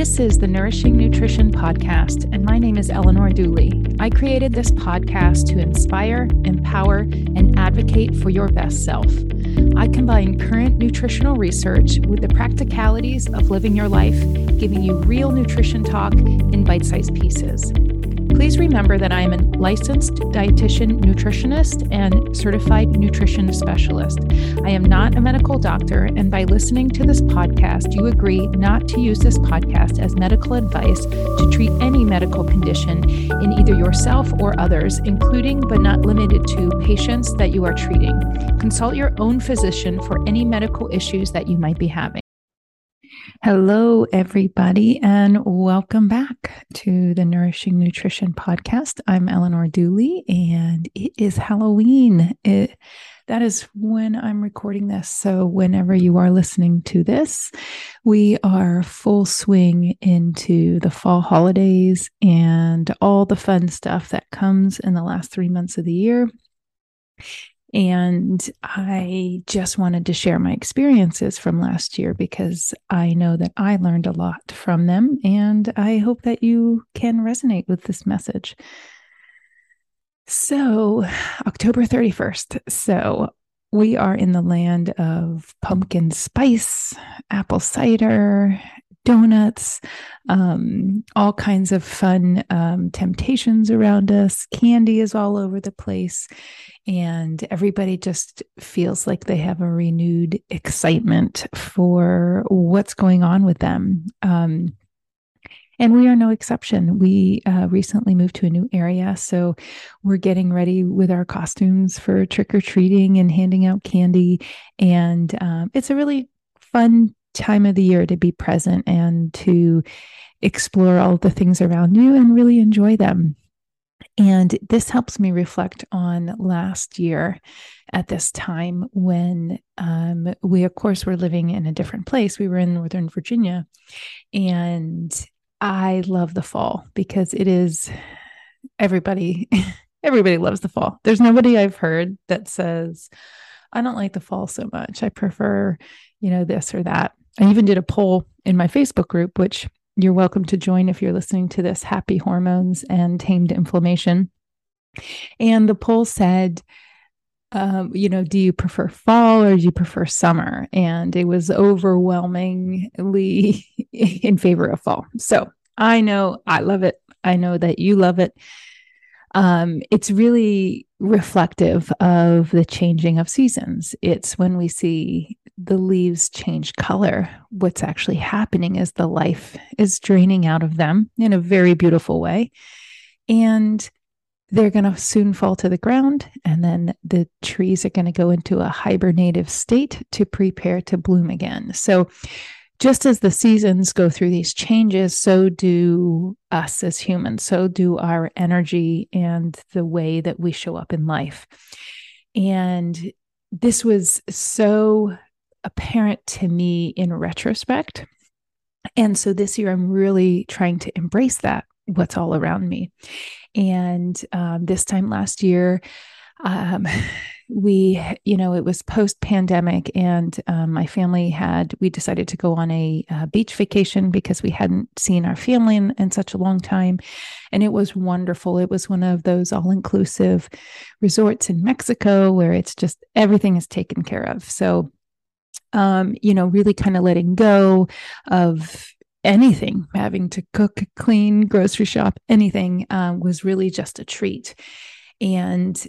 This is the Nourishing Nutrition Podcast, and my name is Eleanor Duelley. I created this podcast to inspire, empower, and advocate for your best self. I combine current nutritional research with the practicalities of living your life, giving you real nutrition talk in bite sized pieces. Please remember that I am a licensed dietitian nutritionist and certified nutrition specialist. I am not a medical doctor, and by listening to this podcast, you agree not to use this podcast as medical advice to treat any medical condition in either yourself or others, including but not limited to patients that you are treating. Consult your own physician for any medical issues that you might be having. Hello, everybody, and welcome back to the Nourishing Nutrition Podcast. I'm Eleanor Duelley, and it is Halloween. It, that is when I'm recording this. So, whenever you are listening to this, we are full swing into the fall holidays and all the fun stuff that comes in the last three months of the year. And I just wanted to share my experiences from last year because I know that I learned a lot from them. And I hope that you can resonate with this message. So, October 31st. So, we are in the land of pumpkin spice, apple cider, donuts, um, all kinds of fun um, temptations around us. Candy is all over the place. And everybody just feels like they have a renewed excitement for what's going on with them. Um, and we are no exception. We uh, recently moved to a new area. So we're getting ready with our costumes for trick or treating and handing out candy. And um, it's a really fun time of the year to be present and to explore all the things around you and really enjoy them. And this helps me reflect on last year at this time when um, we, of course, were living in a different place. We were in Northern Virginia. And I love the fall because it is everybody, everybody loves the fall. There's nobody I've heard that says, I don't like the fall so much. I prefer, you know, this or that. I even did a poll in my Facebook group, which you're welcome to join if you're listening to this Happy Hormones and Tamed Inflammation. And the poll said, um, you know, do you prefer fall or do you prefer summer? And it was overwhelmingly in favor of fall. So I know I love it. I know that you love it. Um, it's really reflective of the changing of seasons. It's when we see the leaves change color, what's actually happening is the life is draining out of them in a very beautiful way. And they're going to soon fall to the ground. And then the trees are going to go into a hibernative state to prepare to bloom again. So, just as the seasons go through these changes, so do us as humans, so do our energy and the way that we show up in life. And this was so apparent to me in retrospect. And so this year, I'm really trying to embrace that, what's all around me. And um, this time last year, um, we, you know, it was post pandemic, and um, my family had, we decided to go on a uh, beach vacation because we hadn't seen our family in, in such a long time. And it was wonderful. It was one of those all inclusive resorts in Mexico where it's just everything is taken care of. So um, you know, really kind of letting go of anything, having to cook, clean, grocery shop, anything um, was really just a treat. And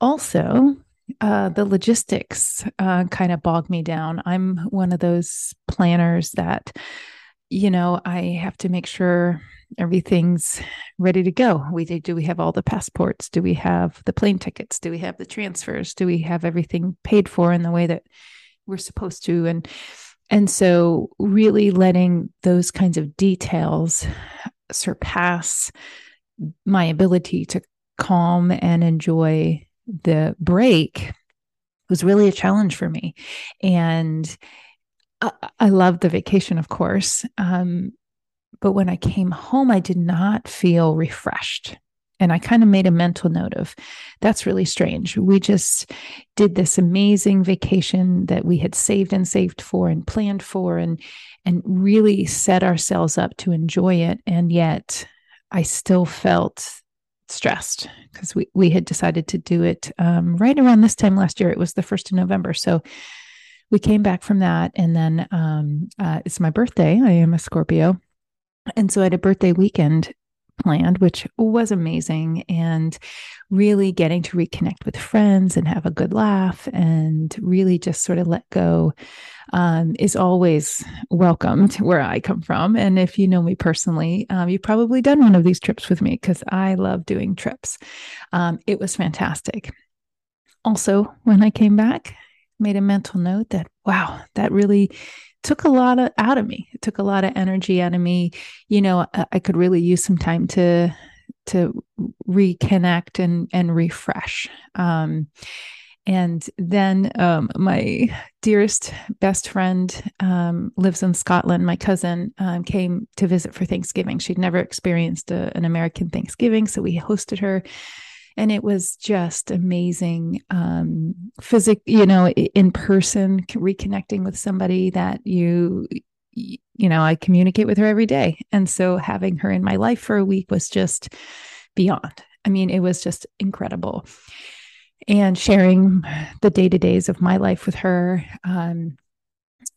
also, uh, the logistics uh, kind of bogged me down. I'm one of those planners that, you know, I have to make sure everything's ready to go. We do we have all the passports? Do we have the plane tickets? Do we have the transfers? Do we have everything paid for in the way that we're supposed to and and so really letting those kinds of details surpass my ability to calm and enjoy the break was really a challenge for me and i, I loved the vacation of course um, but when i came home i did not feel refreshed And I kind of made a mental note of that's really strange. We just did this amazing vacation that we had saved and saved for and planned for and and really set ourselves up to enjoy it. And yet I still felt stressed because we, we had decided to do it um, right around this time last year. It was the first of November. So we came back from that. And then um, uh, it's my birthday. I am a Scorpio. And so I had a birthday weekend planned, which was amazing. And really getting to reconnect with friends and have a good laugh and really just sort of let go um, is always welcomed where I come from. And if you know me personally, um, you've probably done one of these trips with me because I love doing trips. Um, it was fantastic. Also, when I came back, made a mental note that, wow, that really took a lot of out of me. It took a lot of energy out of me. You know, I, I could really use some time to to reconnect and and refresh. Um, and then um, my dearest best friend um, lives in Scotland. My cousin um, came to visit for Thanksgiving. She'd never experienced a, an American Thanksgiving, so we hosted her and it was just amazing um physic you know in person reconnecting with somebody that you you know i communicate with her every day. And so having her in my life for a week was just beyond. I mean it was just incredible. And sharing the day to days of my life with her um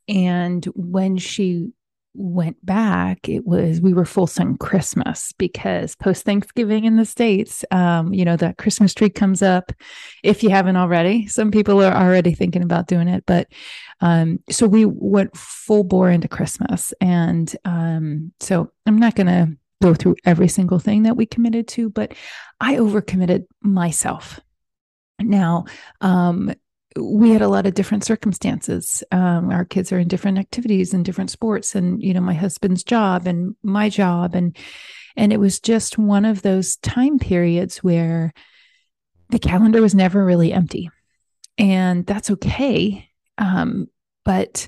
and when she went back, it was we were full sun Christmas because post Thanksgiving in the States, um, you know, that Christmas tree comes up if you haven't already. Some people are already thinking about doing it, but um, so we went full bore into Christmas. And um, so I'm not gonna go through every single thing that we committed to, but I overcommitted myself. Now, um, we had a lot of different circumstances. Um, our kids are in different activities and different sports, and you know, my husband's job and my job, and and it was just one of those time periods where the calendar was never really empty, and that's okay. Um, but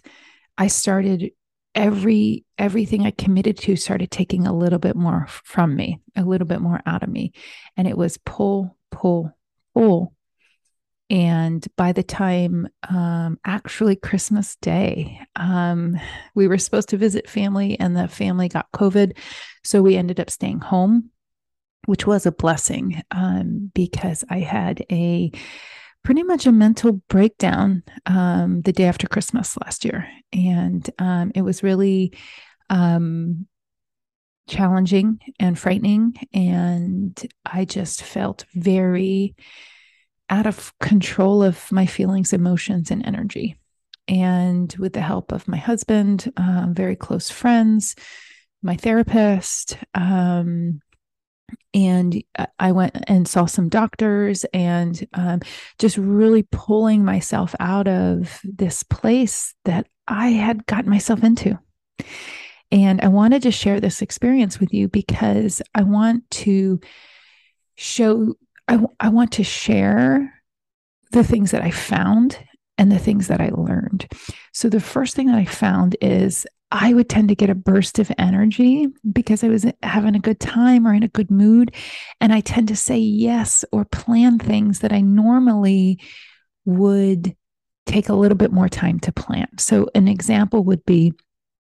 I started every everything I committed to started taking a little bit more from me, a little bit more out of me, and it was pull, pull, pull and by the time um, actually Christmas Day, um, we were supposed to visit family, and the family got COVID. So we ended up staying home, which was a blessing um, because I had a pretty much a mental breakdown um, the day after Christmas last year. And um, it was really um, challenging and frightening. And I just felt very out of control of my feelings, emotions, and energy. And with the help of my husband, uh, very close friends, my therapist, um, and I went and saw some doctors and um, just really pulling myself out of this place that I had gotten myself into. And I wanted to share this experience with you because I want to show I, I want to share the things that I found and the things that I learned. So, the first thing that I found is I would tend to get a burst of energy because I was having a good time or in a good mood. And I tend to say yes or plan things that I normally would take a little bit more time to plan. So, an example would be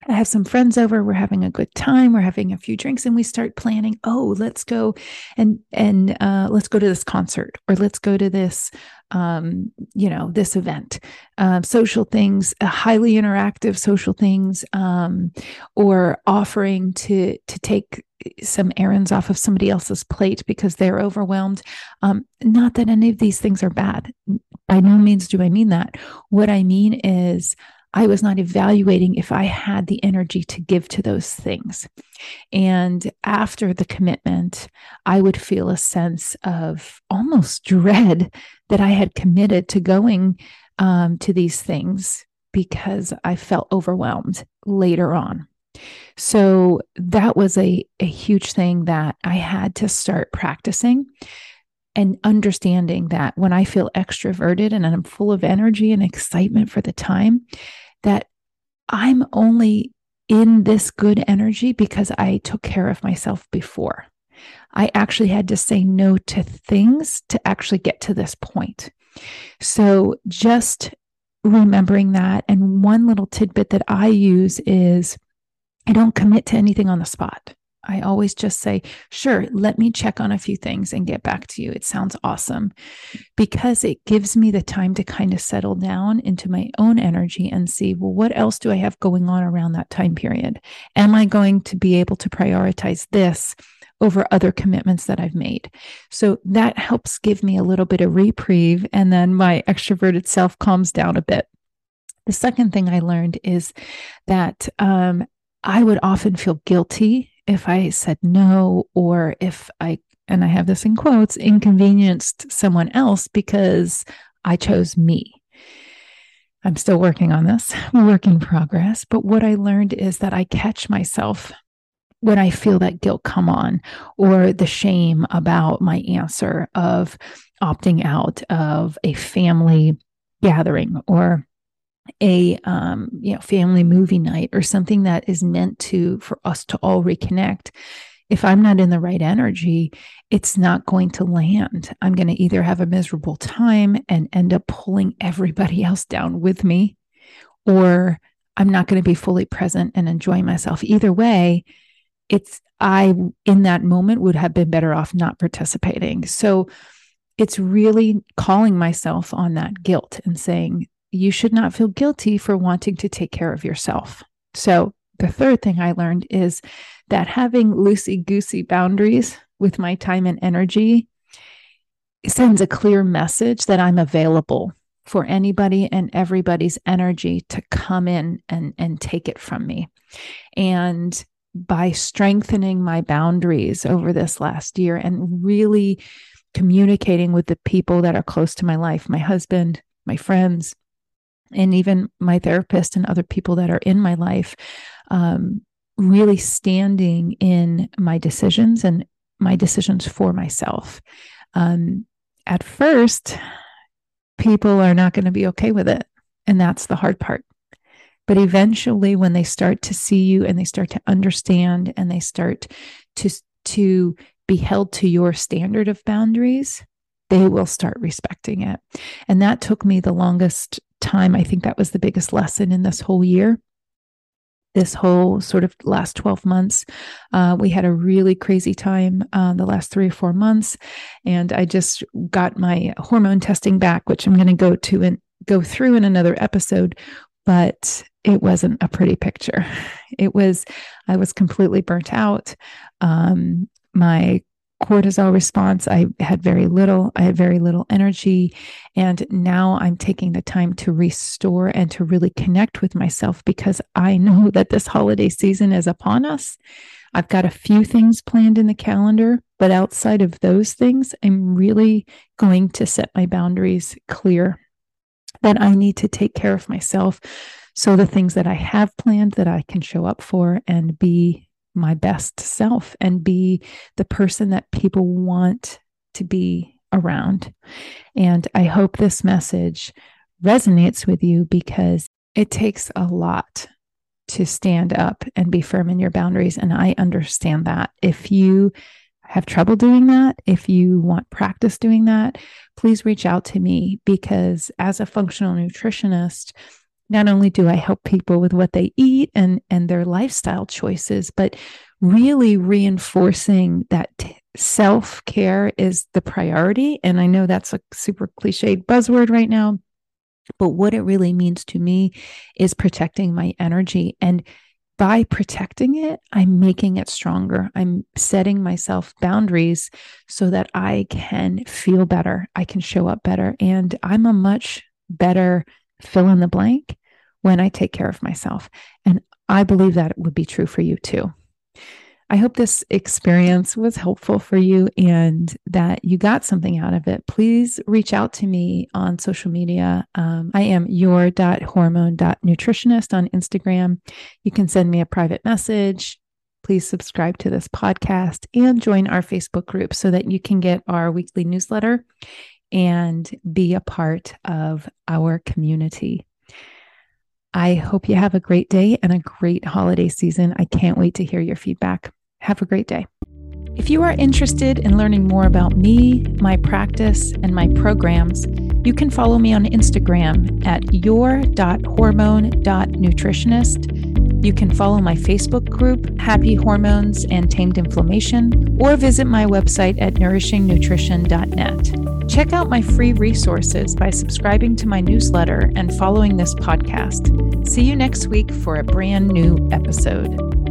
I have some friends over. We're having a good time. We're having a few drinks, and we start planning. Oh, let's go and and uh, let's go to this concert, or let's go to this, um, you know, this event, uh, social things, uh, highly interactive social things, um, or offering to to take some errands off of somebody else's plate because they're overwhelmed. Um, not that any of these things are bad. By no means do I mean that. What I mean is I was not evaluating if I had the energy to give to those things. And after the commitment, I would feel a sense of almost dread that I had committed to going um, to these things because I felt overwhelmed later on. So that was a, a huge thing that I had to start practicing and understanding that when I feel extroverted and I'm full of energy and excitement for the time, that I'm only in this good energy because I took care of myself before. I actually had to say no to things to actually get to this point. So just remembering that. And one little tidbit that I use is I don't commit to anything on the spot. I always just say, sure, let me check on a few things and get back to you. It sounds awesome because it gives me the time to kind of settle down into my own energy and see, well, what else do I have going on around that time period? Am I going to be able to prioritize this over other commitments that I've made? So that helps give me a little bit of reprieve. And then my extroverted self calms down a bit. The second thing I learned is that um, I would often feel guilty if I said no, or if I, and I have this in quotes, inconvenienced someone else because I chose me. I'm still working on this, work in progress. But what I learned is that I catch myself when I feel that guilt come on or the shame about my answer of opting out of a family gathering or a um, you know family movie night or something that is meant to for us to all reconnect if i'm not in the right energy it's not going to land. I'm going to either have a miserable time and end up pulling everybody else down with me or i'm not going to be fully present and enjoy myself. Either way it's i in that moment would have been better off not participating. So it's really calling myself on that guilt and saying you should not feel guilty for wanting to take care of yourself. So, the third thing I learned is that having loosey goosey boundaries with my time and energy sends a clear message that I'm available for anybody and everybody's energy to come in and, and take it from me. And by strengthening my boundaries over this last year and really communicating with the people that are close to my life, my husband, my friends, and even my therapist and other people that are in my life um, really standing in my decisions and my decisions for myself. Um, at first people are not going to be okay with it and that's the hard part. But eventually when they start to see you and they start to understand and they start to to be held to your standard of boundaries they will start respecting it. And that took me the longest time. I think that was the biggest lesson in this whole year. This whole sort of last 12 months, uh, we had a really crazy time uh, the last three or four months. And I just got my hormone testing back, which I'm going to go to and go through in another episode. But it wasn't a pretty picture. It was, I was completely burnt out. Um, my cortisol response. I had very little, I had very little energy. And now I'm taking the time to restore and to really connect with myself because I know that this holiday season is upon us. I've got a few things planned in the calendar, but outside of those things, I'm really going to set my boundaries clear that I need to take care of myself. So the things that I have planned that I can show up for and be my best self and be the person that people want to be around. And I hope this message resonates with you because it takes a lot to stand up and be firm in your boundaries. And I understand that. If you have trouble doing that, if you want practice doing that, please reach out to me because as a functional nutritionist, not only do I help people with what they eat and and their lifestyle choices, but really reinforcing that t- self-care is the priority and I know that's a super cliched buzzword right now, but what it really means to me is protecting my energy and by protecting it, I'm making it stronger. I'm setting myself boundaries so that I can feel better. I can show up better. And I'm a much better fill in the blank when I take care of myself. And I believe that it would be true for you too. I hope this experience was helpful for you and that you got something out of it. Please reach out to me on social media. Um, I am your.hormone.nutritionist on Instagram. You can send me a private message. Please subscribe to this podcast and join our Facebook group so that you can get our weekly newsletter and be a part of our community. I hope you have a great day and a great holiday season. I can't wait to hear your feedback. Have a great day. If you are interested in learning more about me, my practice, and my programs, you can follow me on Instagram at your.hormone.nutritionist. You can follow my Facebook group, Happy Hormones and Tamed Inflammation, or visit my website at nourishingnutrition.net. Check out my free resources by subscribing to my newsletter and following this podcast. See you next week for a brand new episode.